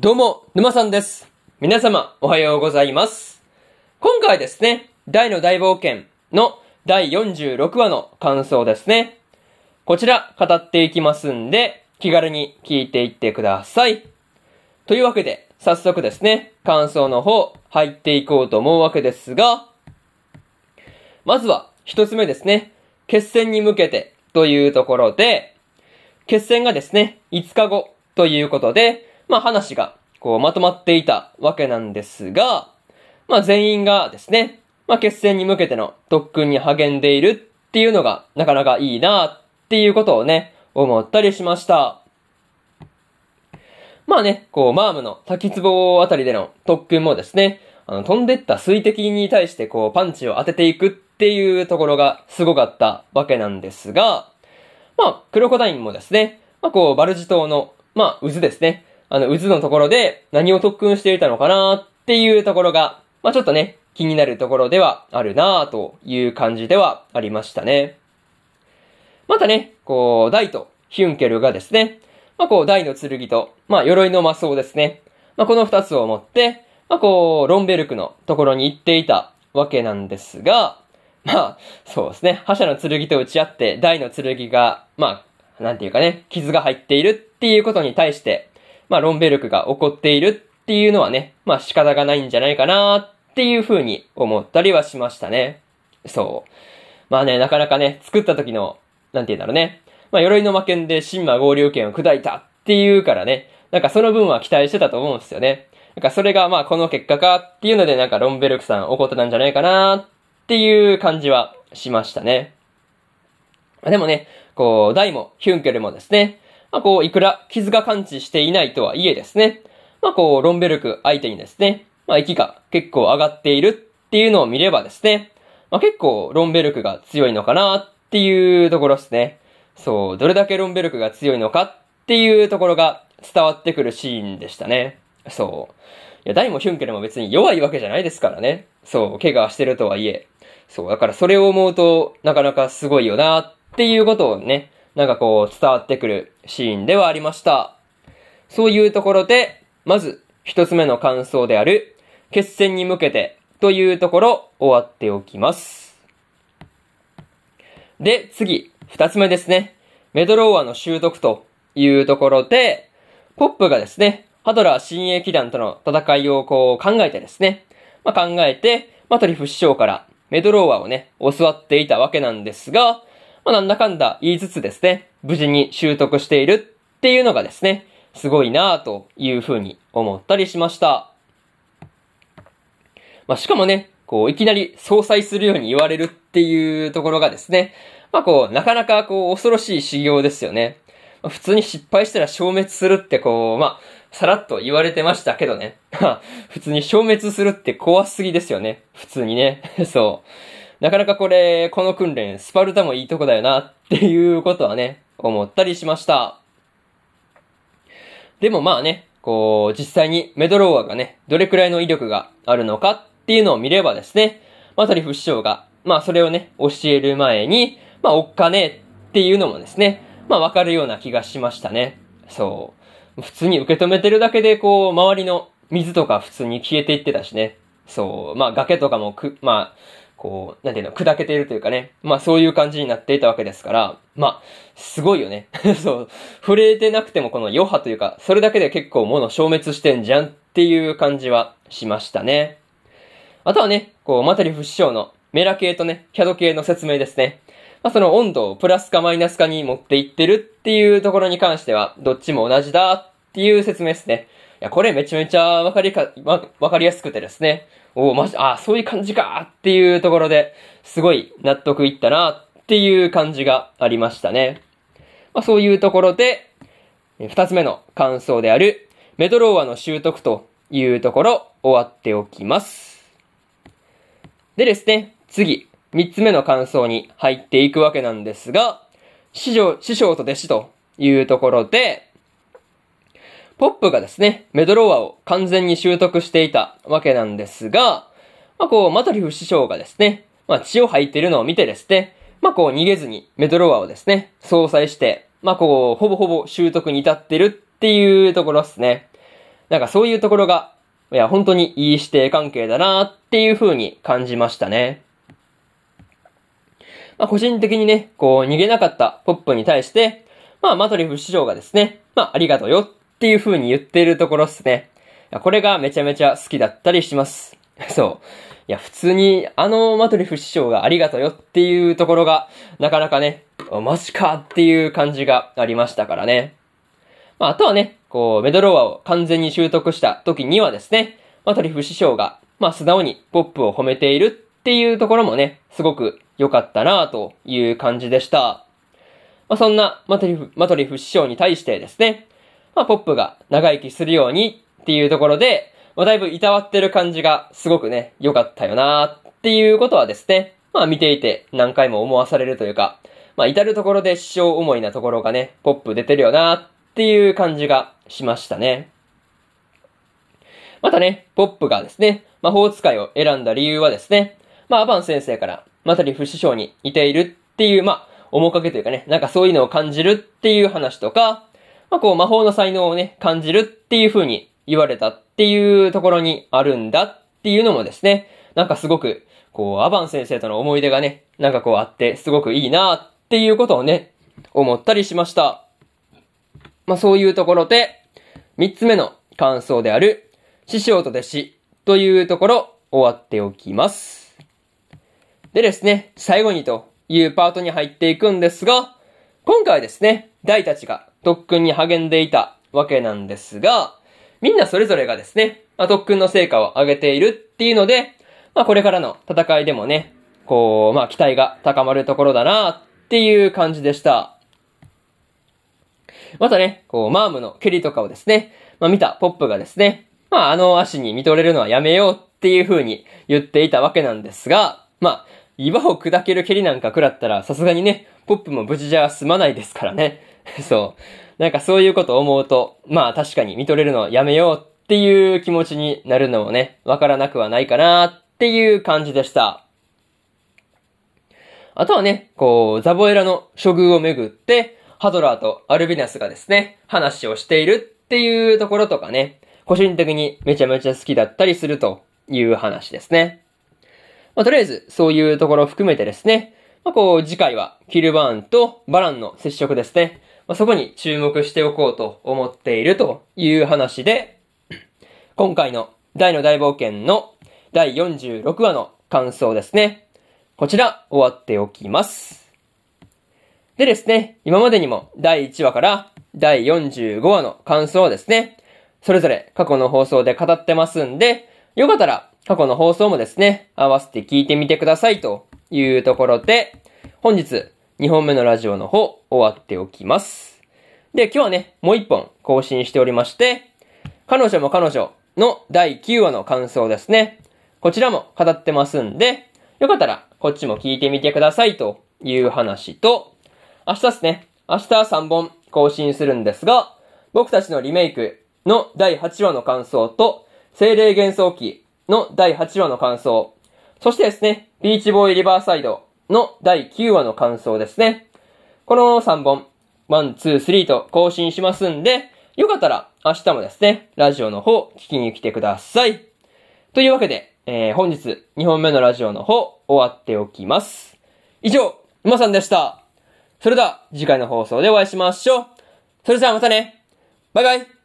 どうも、沼さんです。皆様、おはようございます。今回ですね、大の大冒険の第46話の感想ですね。こちら、語っていきますんで、気軽に聞いていってください。というわけで、早速ですね、感想の方、入っていこうと思うわけですが、まずは、一つ目ですね、決戦に向けてというところで、決戦がですね、5日後ということで、まあ話がこうまとまっていたわけなんですが、まあ全員がですね、まあ決戦に向けての特訓に励んでいるっていうのがなかなかいいなっていうことをね、思ったりしました。まあね、こう、マームの滝壺あたりでの特訓もですね、あの、飛んでった水滴に対してこう、パンチを当てていくっていうところがすごかったわけなんですが、まあ、クロコダインもですね、まあこう、バルジ島の、まあ、渦ですね。あの、渦のところで何を特訓していたのかなっていうところが、まあちょっとね、気になるところではあるなという感じではありましたね。またね、こう、ダイとヒュンケルがですね、まあこう、ダイの剣と、まあ鎧の魔装ですね。まあこの二つを持って、まあこう、ロンベルクのところに行っていたわけなんですが、まあ、そうですね。覇者の剣と打ち合って、大の剣が、まあ、なんていうかね、傷が入っているっていうことに対して、まあ、ロンベルクが怒っているっていうのはね、まあ仕方がないんじゃないかなっていうふうに思ったりはしましたね。そう。まあね、なかなかね、作った時の、なんて言うんだろうね。まあ、鎧の魔剣で神魔合流剣を砕いたっていうからね、なんかその分は期待してたと思うんですよね。なんかそれがまあこの結果かっていうのでなんかロンベルクさん怒ってたんじゃないかなっていう感じはしましたね。まあでもね、こう、ダイもヒュンケルもですね、まあこう、いくら傷が感知していないとはいえですね、まあこう、ロンベルク相手にですね、まあ息が結構上がっているっていうのを見ればですね、まあ結構ロンベルクが強いのかなっていうところですね。そう、どれだけロンベルクが強いのかっていうところが伝わってくるシーンでしたね。そう。いや、ダイもヒュンケルも別に弱いわけじゃないですからね。そう、怪我してるとはいえ。そう、だからそれを思うと、なかなかすごいよなっていうことをね、なんかこう伝わってくるシーンではありました。そういうところで、まず一つ目の感想である、決戦に向けてというところ終わっておきます。で、次、二つ目ですね。メドローアの習得というところで、ポップがですね、ハドラー親衛騎団との戦いをこう考えてですね、まあ、考えて、マトリフ師匠からメドローアをね、教わっていたわけなんですが、まあ、なんだかんだ言いつつですね、無事に習得しているっていうのがですね、すごいなぁというふうに思ったりしました。まあ、しかもね、こう、いきなり相殺するように言われるっていうところがですね、まあこう、なかなかこう、恐ろしい修行ですよね。まあ普通に失敗したら消滅するってこう、まあ、さらっと言われてましたけどね。普通に消滅するって怖すぎですよね。普通にね。そう。なかなかこれ、この訓練、スパルタもいいとこだよなっていうことはね、思ったりしました。でもまあね、こう、実際にメドローアがね、どれくらいの威力があるのかっていうのを見ればですね、マトリフ師匠が、まあそれをね、教える前に、まあおっかねっていうのもですね、まあわかるような気がしましたね。そう。普通に受け止めてるだけで、こう、周りの水とか普通に消えていってたしね。そう。まあ崖とかもく、まあ、こう、なんていうの、砕けているというかね。まあそういう感じになっていたわけですから、まあ、すごいよね。そう。触れてなくてもこの余波というか、それだけで結構物消滅してんじゃんっていう感じはしましたね。あとはね、こう、マタリフ師匠のメラ系とね、キャド系の説明ですね。まあ、その温度をプラスかマイナスかに持っていってるっていうところに関しては、どっちも同じだっていう説明ですね。いや、これめちゃめちゃわかりか、わ、わかりやすくてですね。おお、まじ、あそういう感じかっていうところで、すごい納得いったなっていう感じがありましたね。まあ、そういうところで、二つ目の感想である、メドローアの習得というところ、終わっておきます。でですね、次、三つ目の感想に入っていくわけなんですが、師匠、師匠と弟子というところで、ポップがですね、メドローアを完全に習得していたわけなんですが、まあこう、マトリフ師匠がですね、まあ血を吐いているのを見てですね、まあこう逃げずにメドローアをですね、相殺して、まあこう、ほぼほぼ習得に至ってるっていうところですね。なんかそういうところが、いや、本当にいい師弟関係だなっていう風に感じましたね。まあ、個人的にね、こう、逃げなかったポップに対して、まあ、マトリフ師匠がですね、まあ、ありがとうよっていう風に言ってるところっすね。これがめちゃめちゃ好きだったりします。そう。いや、普通に、あのマトリフ師匠がありがとうよっていうところが、なかなかね、マジかっていう感じがありましたからね。まあ、あとはね、こう、メドローアを完全に習得した時にはですね、マトリフ師匠が、まあ、素直にポップを褒めているっていうところもね、すごく良かったなという感じでした。まあ、そんなマトリフ、マトリフ師匠に対してですね、まあ、ポップが長生きするようにっていうところで、まあ、だいぶいたわってる感じがすごくね、良かったよなっていうことはですね、まあ見ていて何回も思わされるというか、まあ至るところで師匠思いなところがね、ポップ出てるよなっていう感じがしましたね。またね、ポップがですね、魔法使いを選んだ理由はですね、まあアバン先生から、またリフ師匠にいているっていう、まあ、面影というかね、なんかそういうのを感じるっていう話とか、まあこう魔法の才能をね、感じるっていう風に言われたっていうところにあるんだっていうのもですね、なんかすごく、こう、アバン先生との思い出がね、なんかこうあって、すごくいいなっていうことをね、思ったりしました。まあそういうところで、三つ目の感想である、師匠と弟子というところ、終わっておきます。でですね、最後にというパートに入っていくんですが、今回ですね、大たちが特訓に励んでいたわけなんですが、みんなそれぞれがですね、まあ、特訓の成果を上げているっていうので、まあ、これからの戦いでもね、こう、まあ、期待が高まるところだなっていう感じでした。またね、こう、マームの蹴りとかをですね、まあ、見たポップがですね、まあ、あの足に見とれるのはやめようっていう風に言っていたわけなんですが、まあ、岩を砕ける蹴りなんか食らったら、さすがにね、ポップも無事じゃ済まないですからね。そう。なんかそういうことを思うと、まあ確かに見とれるのはやめようっていう気持ちになるのもね、わからなくはないかなっていう感じでした。あとはね、こう、ザボエラの処遇をめぐって、ハドラーとアルビナスがですね、話をしているっていうところとかね、個人的にめちゃめちゃ好きだったりするという話ですね。まあ、とりあえず、そういうところを含めてですね、まあ、こう、次回は、キルバーンとバランの接触ですね。まあ、そこに注目しておこうと思っているという話で、今回の大の大冒険の第46話の感想ですね。こちら終わっておきます。でですね、今までにも第1話から第45話の感想をですね、それぞれ過去の放送で語ってますんで、よかったら過去の放送もですね、合わせて聞いてみてくださいというところで、本日2本目のラジオの方、終わっておきます。で、今日はね、もう1本更新しておりまして、彼女も彼女の第9話の感想ですね。こちらも語ってますんで、よかったらこっちも聞いてみてくださいという話と、明日ですね、明日3本更新するんですが、僕たちのリメイクの第8話の感想と、精霊幻想記の第8話の感想、そしてですね、ビーチボーイリバーサイドの第9話の感想ですね。この3本、1、2、3と更新しますんで、よかったら明日もですね、ラジオの方聞きに来てください。というわけで、えー、本日2本目のラジオの方終わっておきます。以上、馬さんでした。それでは次回の放送でお会いしましょう。それじゃあまたね。バイバイ。